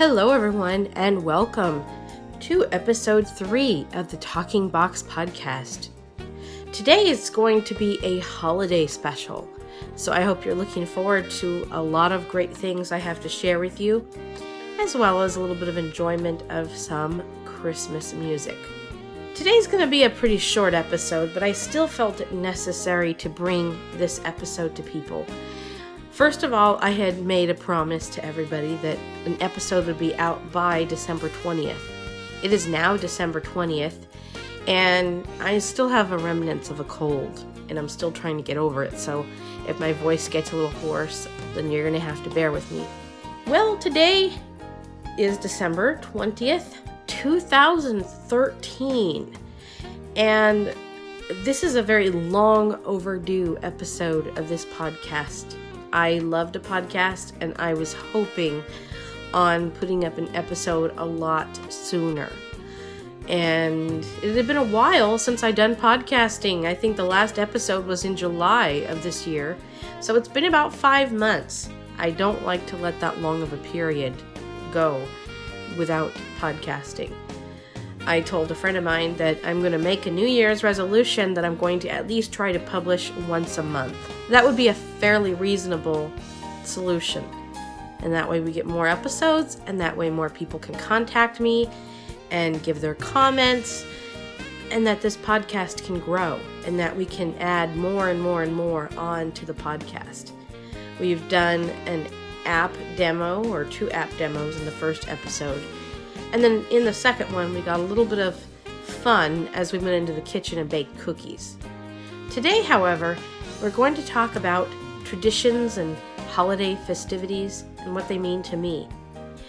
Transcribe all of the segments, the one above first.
Hello, everyone, and welcome to episode three of the Talking Box podcast. Today is going to be a holiday special, so I hope you're looking forward to a lot of great things I have to share with you, as well as a little bit of enjoyment of some Christmas music. Today's going to be a pretty short episode, but I still felt it necessary to bring this episode to people First of all, I had made a promise to everybody that an episode would be out by December 20th. It is now December 20th, and I still have a remnants of a cold, and I'm still trying to get over it. So if my voice gets a little hoarse, then you're going to have to bear with me. Well, today is December 20th, 2013. And this is a very long overdue episode of this podcast. I loved a podcast and I was hoping on putting up an episode a lot sooner. And it had been a while since I'd done podcasting. I think the last episode was in July of this year. So it's been about five months. I don't like to let that long of a period go without podcasting. I told a friend of mine that I'm going to make a New Year's resolution that I'm going to at least try to publish once a month. That would be a fairly reasonable solution. And that way we get more episodes, and that way more people can contact me and give their comments, and that this podcast can grow, and that we can add more and more and more on to the podcast. We've done an app demo or two app demos in the first episode and then in the second one, we got a little bit of fun as we went into the kitchen and baked cookies. Today, however, we're going to talk about traditions and holiday festivities and what they mean to me.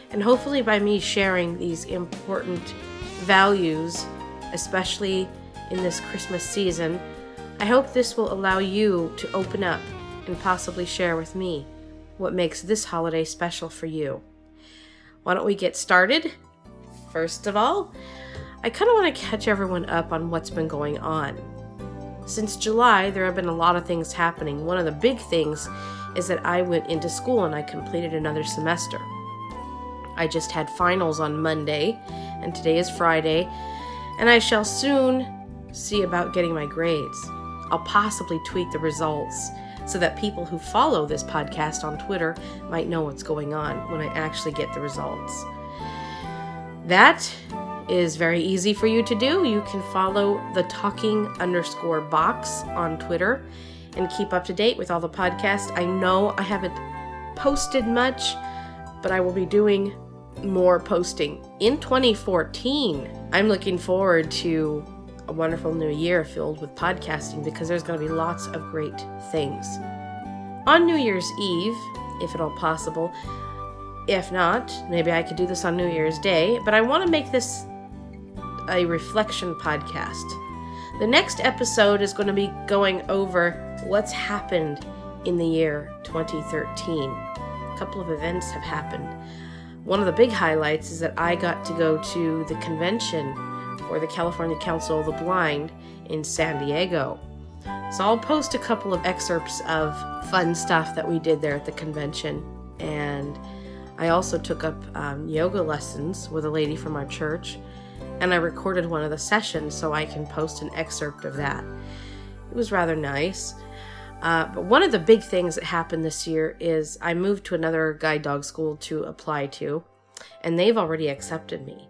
And hopefully, by me sharing these important values, especially in this Christmas season, I hope this will allow you to open up and possibly share with me what makes this holiday special for you. Why don't we get started First of all, I kind of want to catch everyone up on what's been going on. Since July, there have been a lot of things happening. One of the big things is that I went into school and I completed another semester. I just had finals on Monday, and today is Friday, and I shall soon see about getting my grades. I'll possibly tweet the results so that people who follow this podcast on Twitter might know what's going on when I actually get the results. That is very easy for you to do. You can follow the talking underscore box on Twitter and keep up to date with all the podcasts. I know I haven't posted much, but I will be doing more posting in 2014. I'm looking forward to a wonderful new year filled with podcasting because there's going to be lots of great things. On New Year's Eve, if at all possible, if not, maybe I could do this on New Year's Day, but I want to make this a reflection podcast. The next episode is going to be going over what's happened in the year 2013. A couple of events have happened. One of the big highlights is that I got to go to the convention for the California Council of the Blind in San Diego. So I'll post a couple of excerpts of fun stuff that we did there at the convention and I also took up um, yoga lessons with a lady from our church, and I recorded one of the sessions so I can post an excerpt of that. It was rather nice. Uh, but one of the big things that happened this year is I moved to another guide dog school to apply to, and they've already accepted me.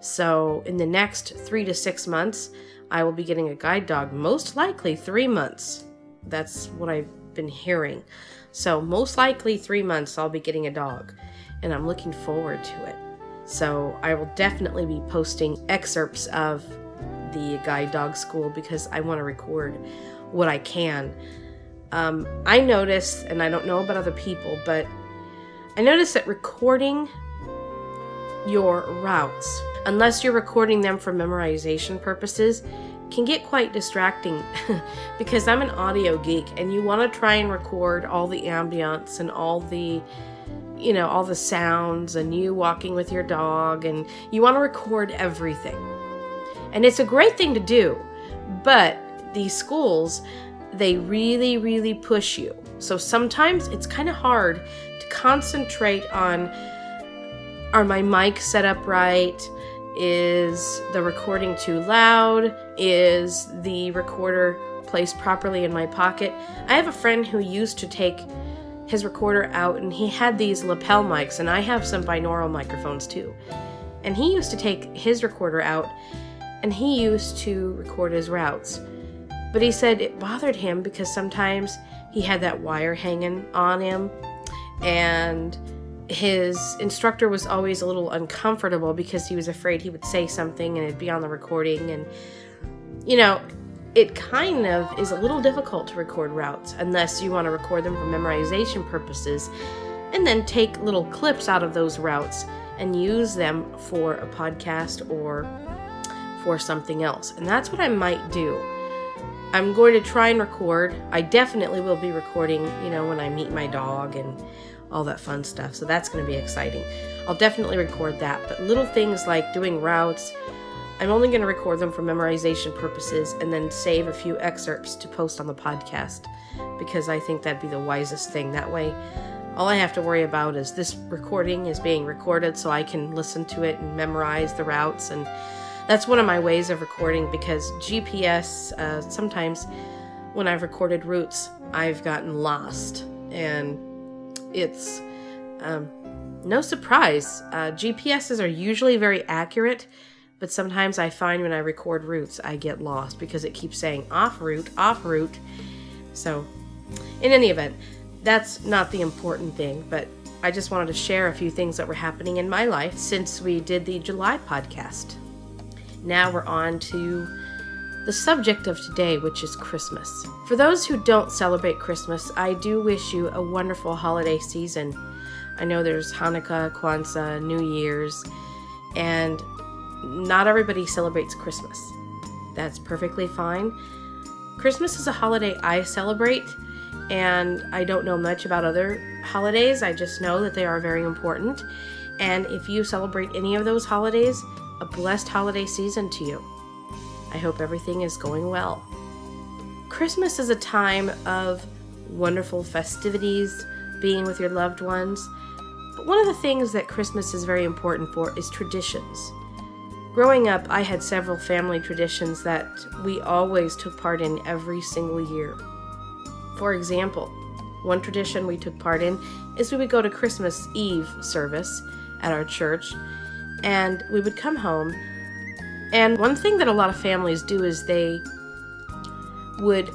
So, in the next three to six months, I will be getting a guide dog, most likely three months. That's what I've been hearing. So, most likely three months, I'll be getting a dog and I'm looking forward to it. So I will definitely be posting excerpts of the guide dog school because I want to record what I can. Um, I noticed, and I don't know about other people, but I noticed that recording your routes, unless you're recording them for memorization purposes, can get quite distracting because I'm an audio geek and you want to try and record all the ambience and all the you know, all the sounds and you walking with your dog, and you want to record everything. And it's a great thing to do, but these schools, they really, really push you. So sometimes it's kind of hard to concentrate on Are my mic set up right? Is the recording too loud? Is the recorder placed properly in my pocket? I have a friend who used to take his recorder out and he had these lapel mics, and I have some binaural microphones too. And he used to take his recorder out and he used to record his routes. But he said it bothered him because sometimes he had that wire hanging on him and his instructor was always a little uncomfortable because he was afraid he would say something and it'd be on the recording and you know it kind of is a little difficult to record routes unless you want to record them for memorization purposes and then take little clips out of those routes and use them for a podcast or for something else. And that's what I might do. I'm going to try and record. I definitely will be recording, you know, when I meet my dog and all that fun stuff. So that's going to be exciting. I'll definitely record that. But little things like doing routes, I'm only going to record them for memorization purposes and then save a few excerpts to post on the podcast because I think that'd be the wisest thing. That way, all I have to worry about is this recording is being recorded so I can listen to it and memorize the routes. And that's one of my ways of recording because GPS, uh, sometimes when I've recorded routes, I've gotten lost. And it's um, no surprise. Uh, GPSs are usually very accurate but sometimes I find when I record routes, I get lost because it keeps saying off route, off route. So, in any event, that's not the important thing, but I just wanted to share a few things that were happening in my life since we did the July podcast. Now we're on to the subject of today, which is Christmas. For those who don't celebrate Christmas, I do wish you a wonderful holiday season. I know there's Hanukkah, Kwanzaa, New Year's, and not everybody celebrates Christmas. That's perfectly fine. Christmas is a holiday I celebrate, and I don't know much about other holidays. I just know that they are very important. And if you celebrate any of those holidays, a blessed holiday season to you. I hope everything is going well. Christmas is a time of wonderful festivities, being with your loved ones. But one of the things that Christmas is very important for is traditions. Growing up, I had several family traditions that we always took part in every single year. For example, one tradition we took part in is we would go to Christmas Eve service at our church and we would come home. And one thing that a lot of families do is they would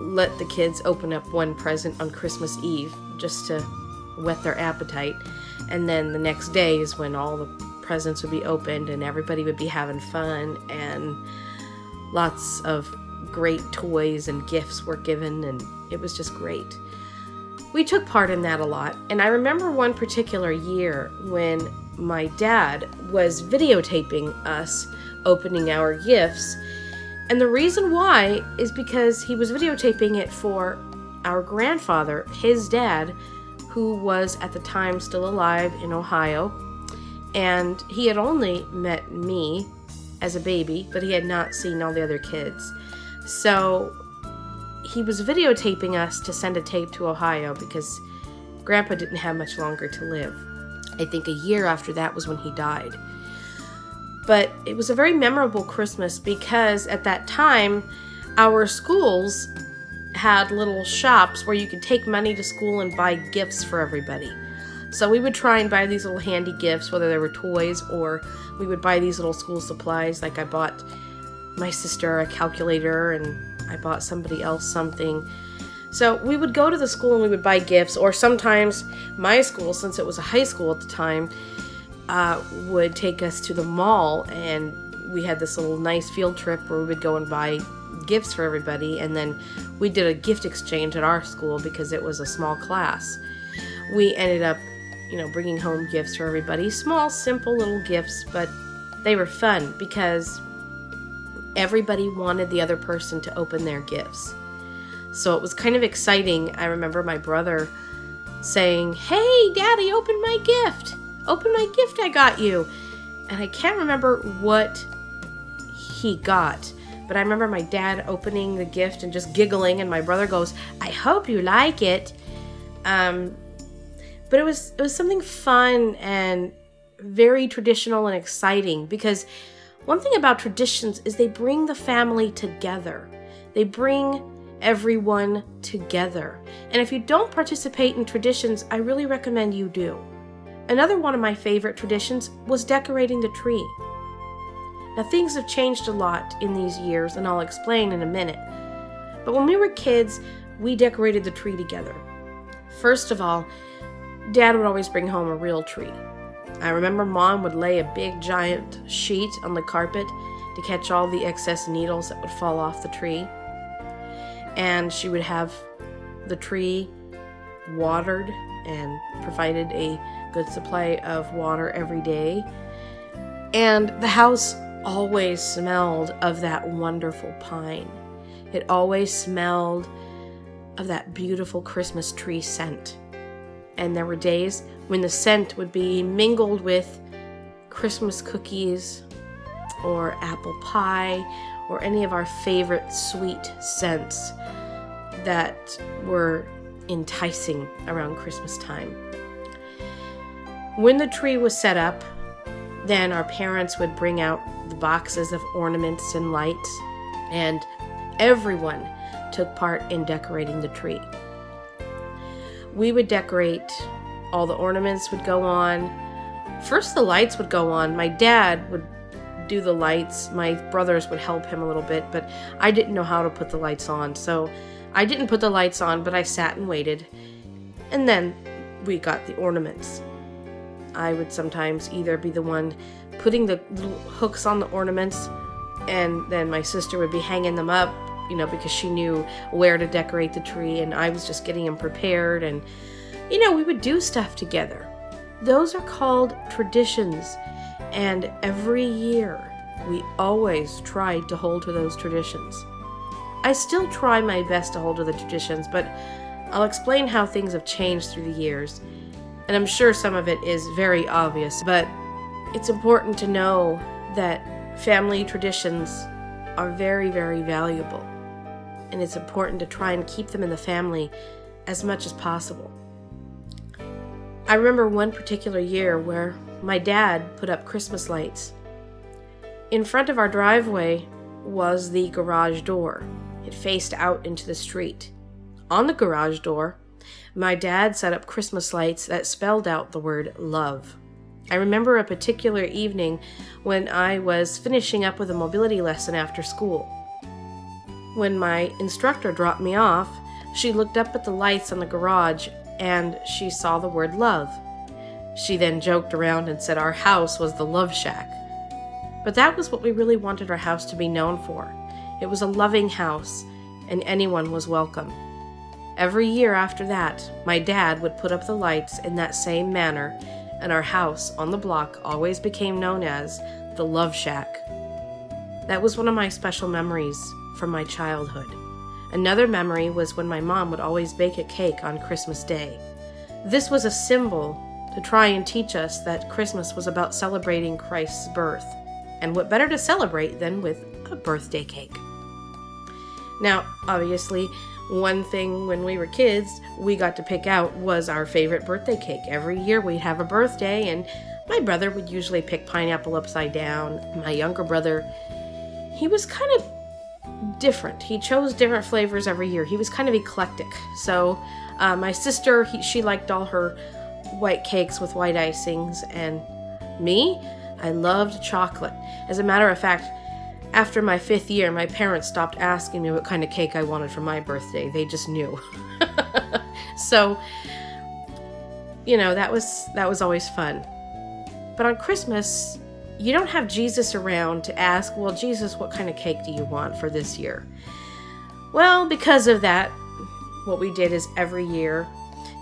let the kids open up one present on Christmas Eve just to whet their appetite. And then the next day is when all the presents would be opened and everybody would be having fun and lots of great toys and gifts were given and it was just great. We took part in that a lot, and I remember one particular year when my dad was videotaping us opening our gifts. And the reason why is because he was videotaping it for our grandfather, his dad, who was at the time still alive in Ohio and he had only met me as a baby, but he had not seen all the other kids. So he was videotaping us to send a tape to Ohio because Grandpa didn't have much longer to live. I think a year after that was when he died. But it was a very memorable Christmas because at that time, our schools had little shops where you could take money to school and buy gifts for everybody. So we would try and buy these little handy gifts, whether they were toys or we would buy these little school supplies. Like I bought my sister a calculator and I bought somebody else something. So we would go to the school and we would buy gifts, or sometimes my school, since it was a high school at the time, uh, would take us to the mall and we had this little nice field trip where we would go and buy gifts for everybody and then we did a gift exchange at our school because it was a small class we ended up you know, bringing home gifts for everybody. Small, simple little gifts, but they were fun because everybody wanted the other person to open their gifts. So it was kind of exciting. I remember my brother saying, Hey, Daddy, open my gift. Open my gift I got you. And I can't remember what he got, but I remember my dad opening the gift and just giggling, and my brother goes, I hope you like it. Um, but it was it was something fun and very traditional and exciting because one thing about traditions is they bring the family together. They bring everyone together. And if you don't participate in traditions, I really recommend you do. Another one of my favorite traditions was decorating the tree. Now, things have changed a lot in these years, and I'll explain in a minute. But when we were kids, we decorated the tree together. First of all, Dad would always bring home a real tree. I remember Mom would lay a big giant sheet on the carpet to catch all the excess needles that would fall off the tree. And she would have the tree watered and provided a good supply of water every day. And the house always smelled of that wonderful pine. It always smelled of that beautiful Christmas tree scent. And there were days when the scent would be mingled with Christmas cookies or apple pie or any of our favorite sweet scents that were enticing around Christmas time. When the tree was set up, then our parents would bring out the boxes of ornaments and lights, and everyone took part in decorating the tree. We would decorate, all the ornaments would go on. First, the lights would go on. My dad would do the lights, my brothers would help him a little bit, but I didn't know how to put the lights on. So I didn't put the lights on, but I sat and waited. And then we got the ornaments. I would sometimes either be the one putting the hooks on the ornaments, and then my sister would be hanging them up you know, because she knew where to decorate the tree, and I was just getting them prepared. And, you know, we would do stuff together. Those are called traditions, and every year we always tried to hold to those traditions. I still try my best to hold to the traditions, but I'll explain how things have changed through the years. And I'm sure some of it is very obvious, but it's important to know that family traditions are very, very valuable and it's important to try and keep them in the family as much as possible. I remember one particular year where my dad put up Christmas lights. In front of our driveway was the garage door. It faced out into the street. On the garage door, my dad set up Christmas lights that spelled out the word love. I remember a particular evening when I was finishing up with a mobility lesson after school. When my instructor dropped me off, she looked up at the lights on the garage and she saw the word love. She then joked around and said our house was the Love Shack. But that was what we really wanted our house to be known for. It was a loving house, and anyone was welcome. Every year after that, my dad would put up the lights in that same manner, and our house on the block always became known as the Love Shack. That was one of my special memories from my childhood. Another memory was when my mom would always bake a cake on Christmas Day. This was a symbol to try and teach us that Christmas was about celebrating Christ's birth. And what better to celebrate than with a birthday cake? Now, obviously, one thing when we were kids we got to pick out was our favorite birthday cake. Every year we'd have a birthday, and my brother would usually pick pineapple upside down. My younger brother, he was kind of different. He chose different flavors every year. He was kind of eclectic. So, uh, my sister, he, she liked all her white cakes with white icings, and me, I loved chocolate. As a matter of fact, after my fifth year, my parents stopped asking me what kind of cake I wanted for my birthday. They just knew. so, you know, that was that was always fun. But on Christmas, you don't have Jesus around to ask, well, Jesus, what kind of cake do you want for this year? Well, because of that, what we did is every year,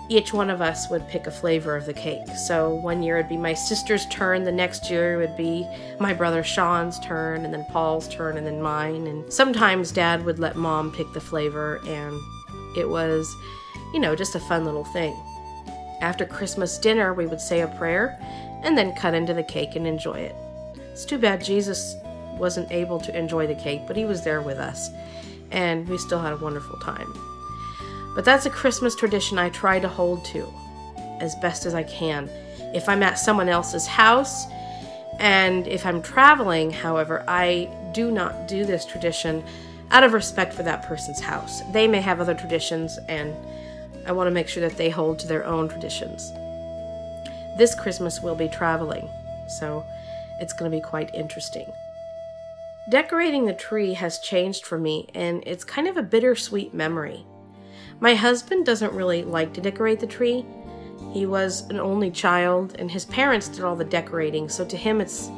each one of us would pick a flavor of the cake. So one year it'd be my sister's turn, the next year it would be my brother Sean's turn, and then Paul's turn, and then mine. And sometimes dad would let mom pick the flavor, and it was, you know, just a fun little thing. After Christmas dinner, we would say a prayer and then cut into the cake and enjoy it. It's too bad Jesus wasn't able to enjoy the cake, but he was there with us, and we still had a wonderful time. But that's a Christmas tradition I try to hold to. as best as I can. If I'm at someone else's house, and if I'm traveling, however, I do not do this tradition out of respect for that person's house. They may have other traditions, and I want to make sure that they hold to their own traditions. This Christmas we'll be traveling, so it's going to be quite interesting. Decorating the tree has changed for me, and it's kind of a bittersweet memory. My husband doesn't really like to decorate the tree. He was an only child, and his parents did all the decorating, so to him, it's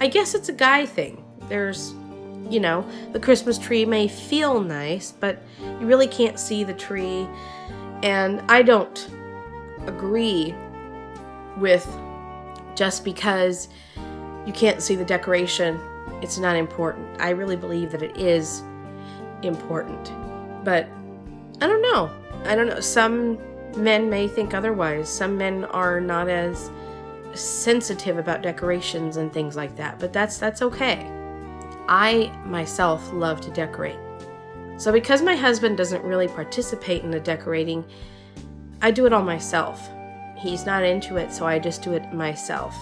I guess it's a guy thing. There's, you know, the Christmas tree may feel nice, but you really can't see the tree, and I don't agree with just because you can't see the decoration, it's not important. I really believe that it is important. But I don't know. I don't know. Some men may think otherwise. Some men are not as sensitive about decorations and things like that, but that's that's okay. I myself love to decorate. So because my husband doesn't really participate in the decorating, I do it all myself. He's not into it, so I just do it myself.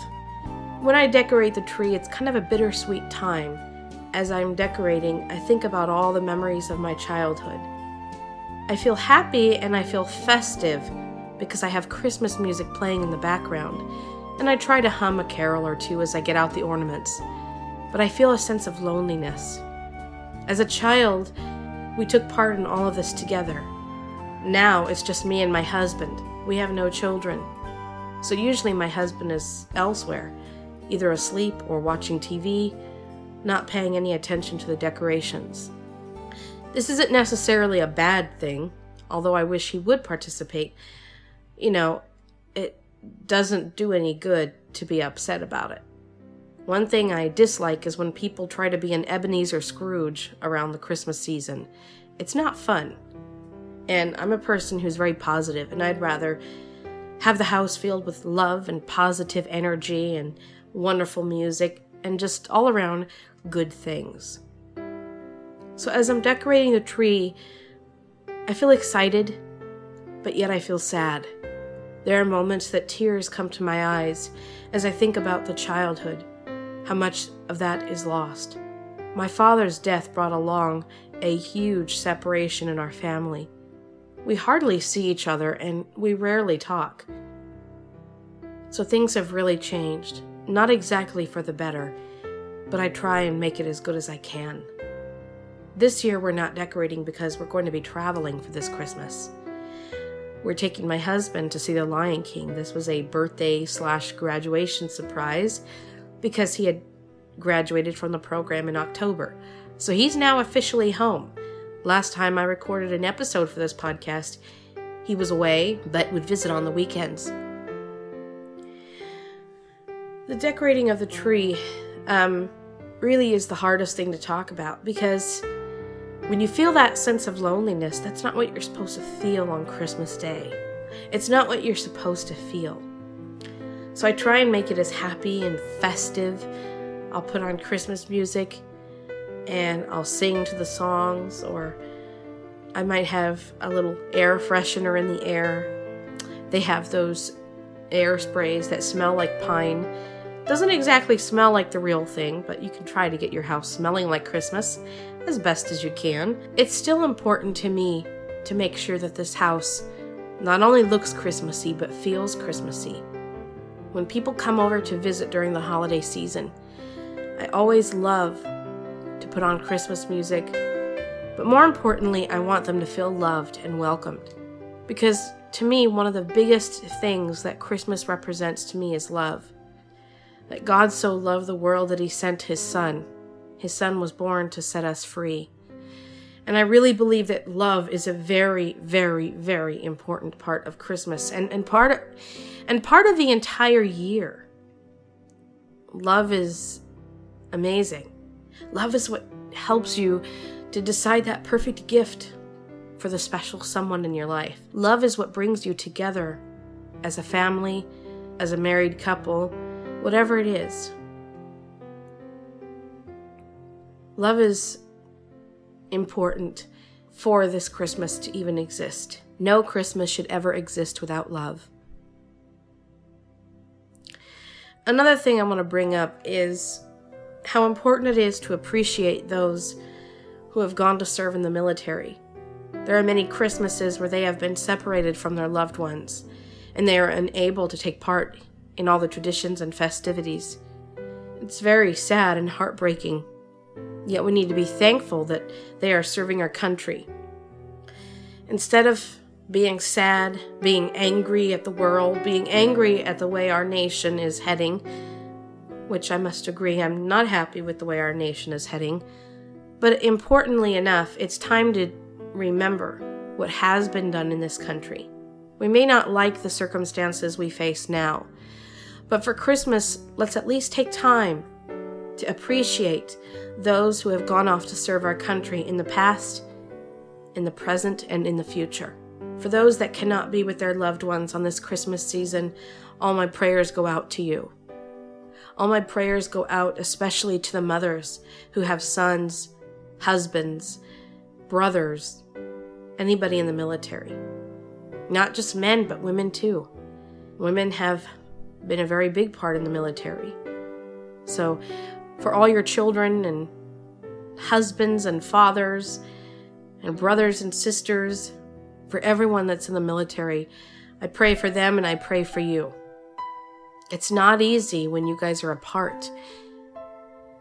When I decorate the tree, it's kind of a bittersweet time. As I'm decorating, I think about all the memories of my childhood. I feel happy and I feel festive because I have Christmas music playing in the background, and I try to hum a carol or two as I get out the ornaments. But I feel a sense of loneliness. As a child, we took part in all of this together. Now it's just me and my husband. We have no children. So usually my husband is elsewhere, either asleep or watching TV, not paying any attention to the decorations. This isn't necessarily a bad thing, although I wish he would participate. You know, it doesn't do any good to be upset about it. One thing I dislike is when people try to be an Ebenezer Scrooge around the Christmas season. It's not fun. And I'm a person who's very positive, and I'd rather have the house filled with love and positive energy and wonderful music and just all around good things. So as I'm decorating the tree, I feel excited, but yet I feel sad. There are moments that tears come to my eyes as I think about the childhood, how much of that is lost. My father's death brought along a huge separation in our family. We hardly see each other and we rarely talk. So things have really changed. Not exactly for the better, but I try and make it as good as I can. This year, we're not decorating because we're going to be traveling for this Christmas. We're taking my husband to see The Lion King. This was a birthday slash graduation surprise because he had graduated from the program in October. So he's now officially home. Last time I recorded an episode for this podcast, he was away but would visit on the weekends. The decorating of the tree um, really is the hardest thing to talk about because when you feel that sense of loneliness, that's not what you're supposed to feel on Christmas Day. It's not what you're supposed to feel. So I try and make it as happy and festive. I'll put on Christmas music and I'll sing to the songs, or I might have a little air freshener in the air. They have those air sprays that smell like pine. Doesn't exactly smell like the real thing, but you can try to get your house smelling like Christmas as best as you can. It's still important to me to make sure that this house not only looks Christmassy, but feels Christmassy. When people come over to visit during the holiday season, I always love to put on Christmas music, but more importantly, I want them to feel loved and welcomed. Because to me, one of the biggest things that Christmas represents to me is love. That God so loved the world that he sent his Son his son was born to set us free. And I really believe that love is a very, very, very important part of Christmas and, and part of, and part of the entire year. Love is amazing. Love is what helps you to decide that perfect gift for the special someone in your life. Love is what brings you together as a family, as a married couple, whatever it is. Love is important for this Christmas to even exist. No Christmas should ever exist without love. Another thing I want to bring up is how important it is to appreciate those who have gone to serve in the military. There are many Christmases where they have been separated from their loved ones, and they are unable to take part in all the traditions and festivities. It's very sad and heartbreaking. Yet we need to be thankful that they are serving our country. Instead of being sad, being angry at the world, being angry at the way our nation is heading, which I must agree I'm not happy with the way our nation is heading, but importantly enough, it's time to remember what has been done in this country. We may not like the circumstances we face now, but for Christmas, let's at least take time to appreciate those who have gone off to serve our country in the past, in the present, and in the future. For those that cannot be with their loved ones on this Christmas season, all my prayers go out to you. All my prayers go out especially to the mothers who have sons, husbands, brothers, anybody in the military. Not just men, but women too. Women have been a very big part in the military. So, for all your children and husbands and fathers and brothers and sisters, for everyone that's in the military, I pray for them and I pray for you. It's not easy when you guys are apart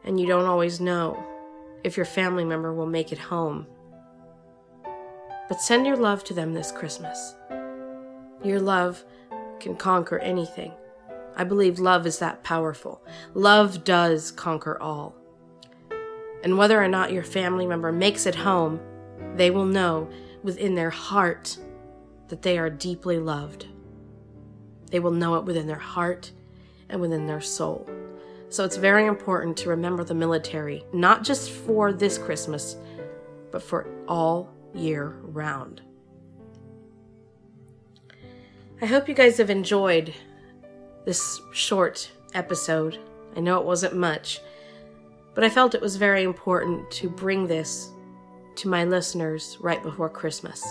and you don't always know if your family member will make it home. But send your love to them this Christmas. Your love can conquer anything. I believe love is that powerful. Love does conquer all. And whether or not your family member makes it home, they will know within their heart that they are deeply loved. They will know it within their heart and within their soul. So it's very important to remember the military, not just for this Christmas, but for all year round. I hope you guys have enjoyed this short episode. I know it wasn't much, but I felt it was very important to bring this to my listeners right before Christmas.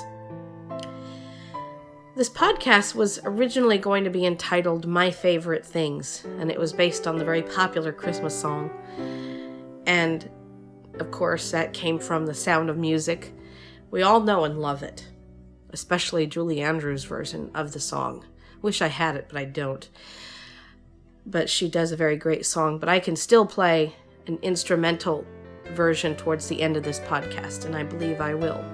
This podcast was originally going to be entitled My Favorite Things, and it was based on the very popular Christmas song. And of course, that came from The Sound of Music. We all know and love it, especially Julie Andrews' version of the song. Wish I had it, but I don't. But she does a very great song, but I can still play an instrumental version towards the end of this podcast, and I believe I will.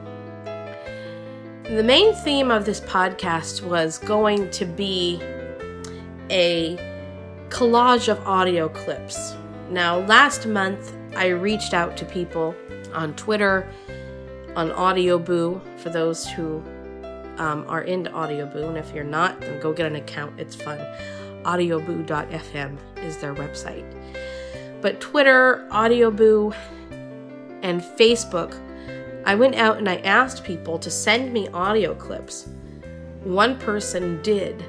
The main theme of this podcast was going to be a collage of audio clips. Now, last month, I reached out to people on Twitter, on Audioboo, for those who um, are into Audioboo, and if you're not, then go get an account. It's fun. Audioboo.fm is their website. But Twitter, Audioboo, and Facebook I went out and I asked people to send me audio clips. One person did,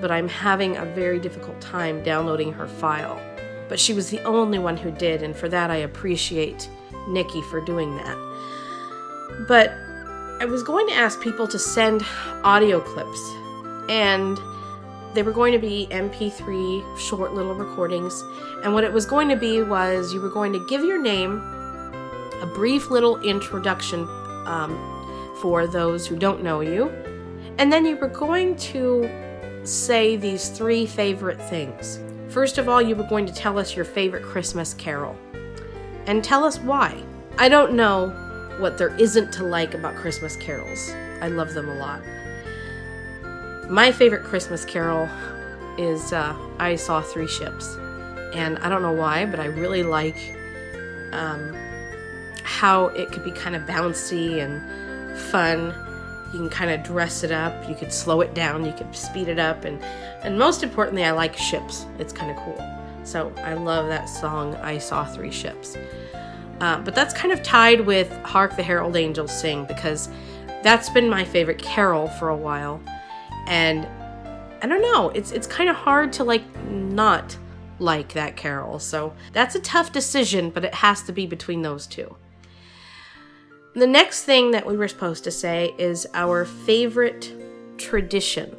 but I'm having a very difficult time downloading her file. But she was the only one who did, and for that I appreciate Nikki for doing that. But I was going to ask people to send audio clips, and they were going to be MP3 short little recordings. And what it was going to be was you were going to give your name a brief little introduction um, for those who don't know you. And then you were going to say these three favorite things. First of all, you were going to tell us your favorite Christmas carol. And tell us why. I don't know what there isn't to like about Christmas carols. I love them a lot. My favorite Christmas carol is uh, I Saw Three Ships. And I don't know why, but I really like um, how it could be kind of bouncy and fun. You can kind of dress it up, you could slow it down, you could speed it up, and, and most importantly, I like ships. It's kind of cool. So I love that song, I Saw Three Ships. Uh, but that's kind of tied with Hark the Herald Angels Sing because that's been my favorite carol for a while. And I don't know, it's it's kind of hard to like not like that carol. So that's a tough decision, but it has to be between those two. The next thing that we were supposed to say is our favorite tradition.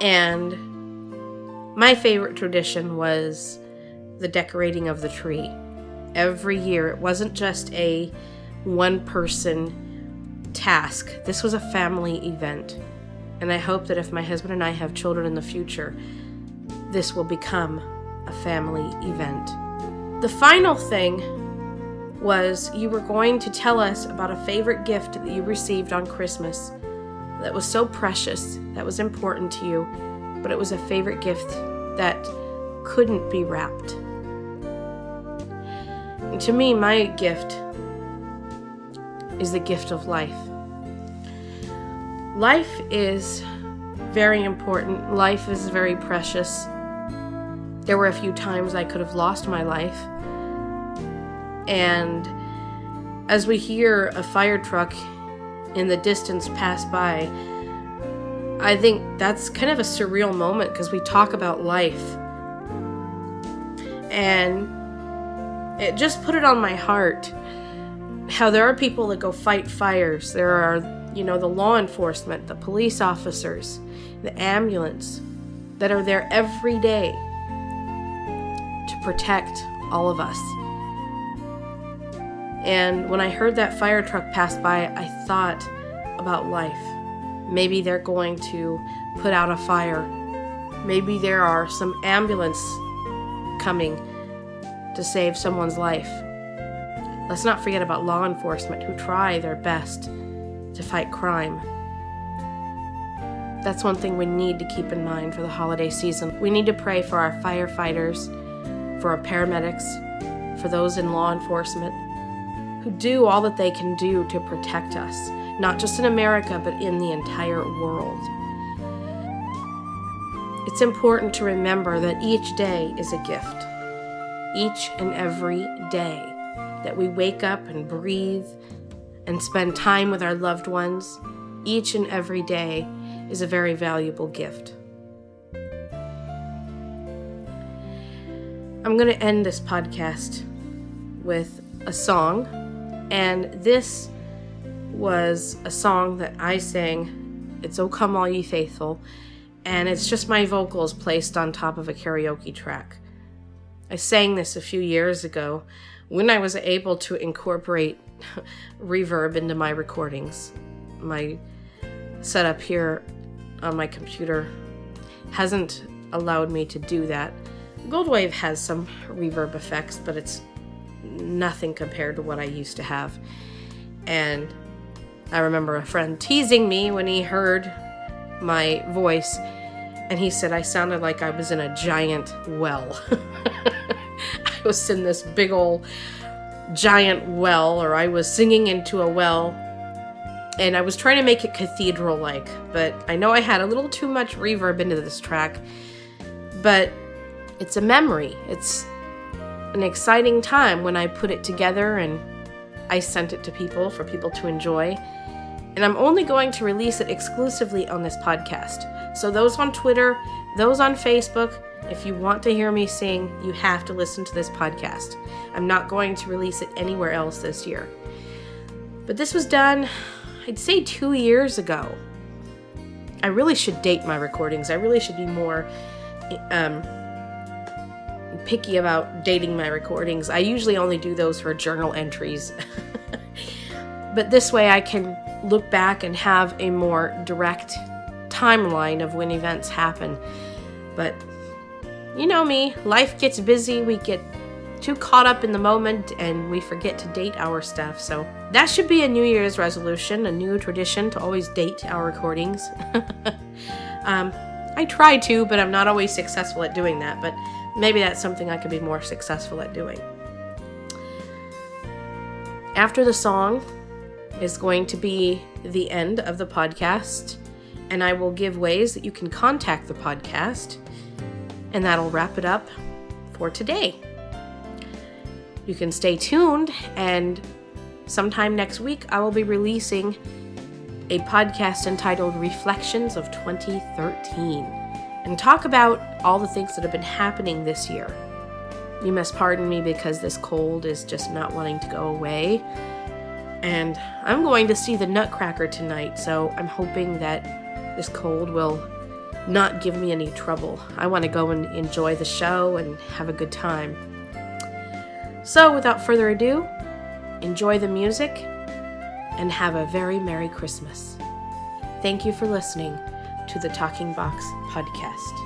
And My favorite tradition was the decorating of the tree. Every year, it wasn't just a one person task, this was a family event. And I hope that if my husband and I have children in the future, this will become a family event. The final thing was you were going to tell us about a favorite gift that you received on Christmas that was so precious, that was important to you, but it was a favorite gift that couldn't be wrapped. To me, my gift is the gift of life. Life is very important, life is very precious. There were a few times I could have lost my life. And as we hear a fire truck in the distance pass by, I think that's kind of a surreal moment because we talk about life. And it just put it on my heart how there are people that go fight fires. There are, you know, the law enforcement, the police officers, the ambulance that are there every day to protect all of us. And when I heard that fire truck pass by, I thought about life. Maybe they're going to put out a fire. Maybe there are some ambulance coming to save someone's life. Let's not forget about law enforcement who try their best to fight crime. That's one thing we need to keep in mind for the holiday season. We need to pray for our firefighters, for our paramedics, for those in law enforcement who do all that they can do to protect us, not just in America, but in the entire world. It's important to remember that each day is a gift. Each and every day that we wake up and breathe and spend time with our loved ones, each and every day is a very valuable gift. I'm going to end this podcast with a song and this was a song that I sang. It's Oh Come All Ye Faithful. And it's just my vocals placed on top of a karaoke track. I sang this a few years ago when I was able to incorporate reverb into my recordings. My setup here on my computer hasn't allowed me to do that. Goldwave has some reverb effects, but it's nothing compared to what I used to have. And I remember a friend teasing me when he heard my voice, and he said I sounded like I was in a giant well. I was in this big old giant well, or I was singing into a well, and I was trying to make it cathedral like, but I know I had a little too much reverb into this track. But it's a memory. It's an exciting time when I put it together and I sent it to people for people to enjoy. And I'm only going to release it exclusively on this podcast. So, those on Twitter, those on Facebook, if you want to hear me sing, you have to listen to this podcast. I'm not going to release it anywhere else this year. But this was done, I'd say, two years ago. I really should date my recordings. I really should be more um, picky about dating my recordings. I usually only do those for journal entries. but this way I can look back and have a more direct timeline of when events happen. But you know me, life gets busy, we get too caught up in the moment and we forget to date our stuff. So that should be a New Year's resolution, a new tradition to always date our recordings. um, I try to, but I'm not always successful at doing that. But maybe that's something I could be more successful at doing. After the song is going to be the end of the podcast, and I will give ways that you can contact the podcast, and that'll wrap it up for today. You can stay tuned, and sometime next week, I will be releasing a podcast entitled Reflections of 2013 and talk about all the things that have been happening this year. You must pardon me because this cold is just not wanting to go away. And I'm going to see the Nutcracker tonight, so I'm hoping that this cold will not give me any trouble. I want to go and enjoy the show and have a good time. So, without further ado, enjoy the music and have a very Merry Christmas. Thank you for listening to the Talking Box podcast.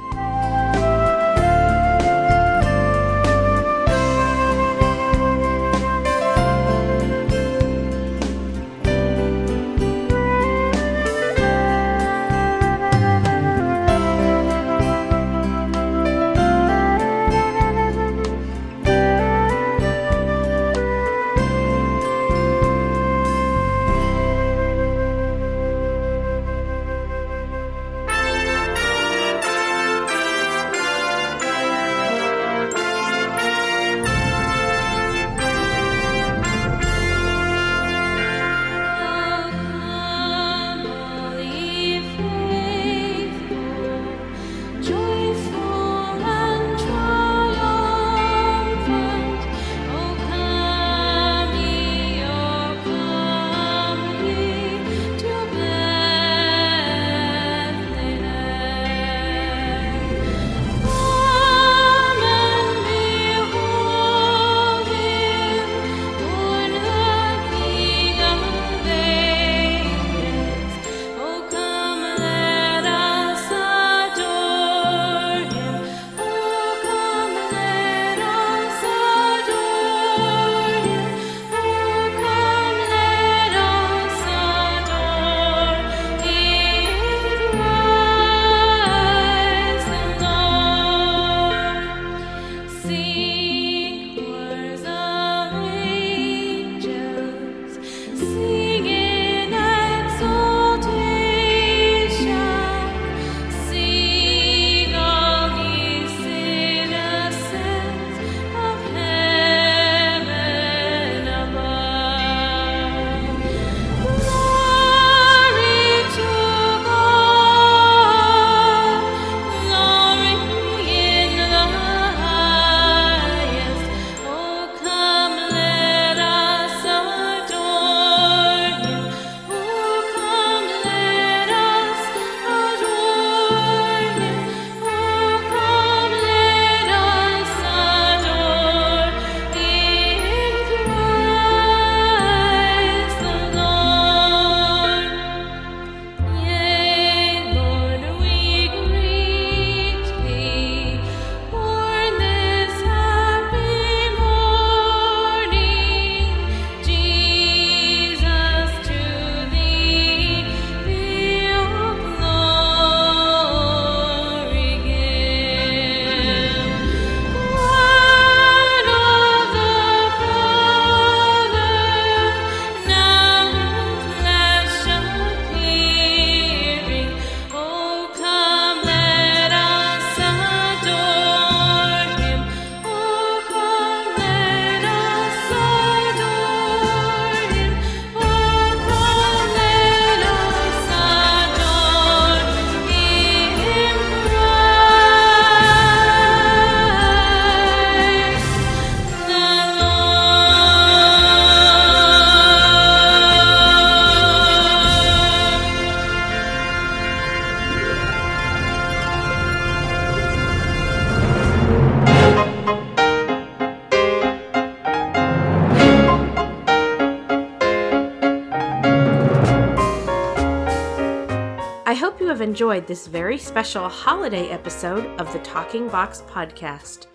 Enjoyed this very special holiday episode of the Talking Box podcast.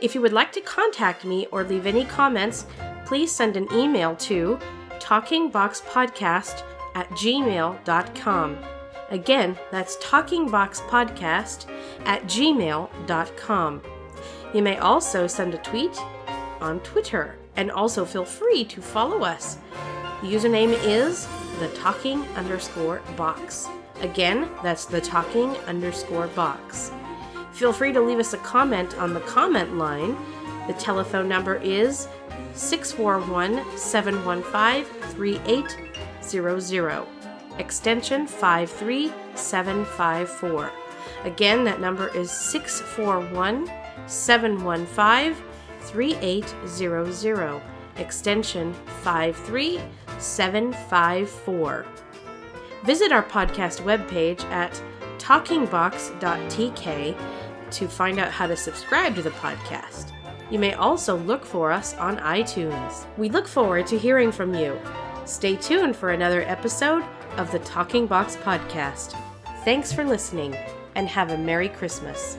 If you would like to contact me or leave any comments, please send an email to talkingboxpodcast at gmail.com. Again, that's talkingboxpodcast at gmail.com. You may also send a tweet on Twitter and also feel free to follow us. The username is the talking underscore box. Again, that's the talking underscore box. Feel free to leave us a comment on the comment line. The telephone number is 641 715 3800, extension 53754. Again, that number is 641 715 3800, extension 53754. Visit our podcast webpage at talkingbox.tk to find out how to subscribe to the podcast. You may also look for us on iTunes. We look forward to hearing from you. Stay tuned for another episode of the Talking Box Podcast. Thanks for listening and have a Merry Christmas.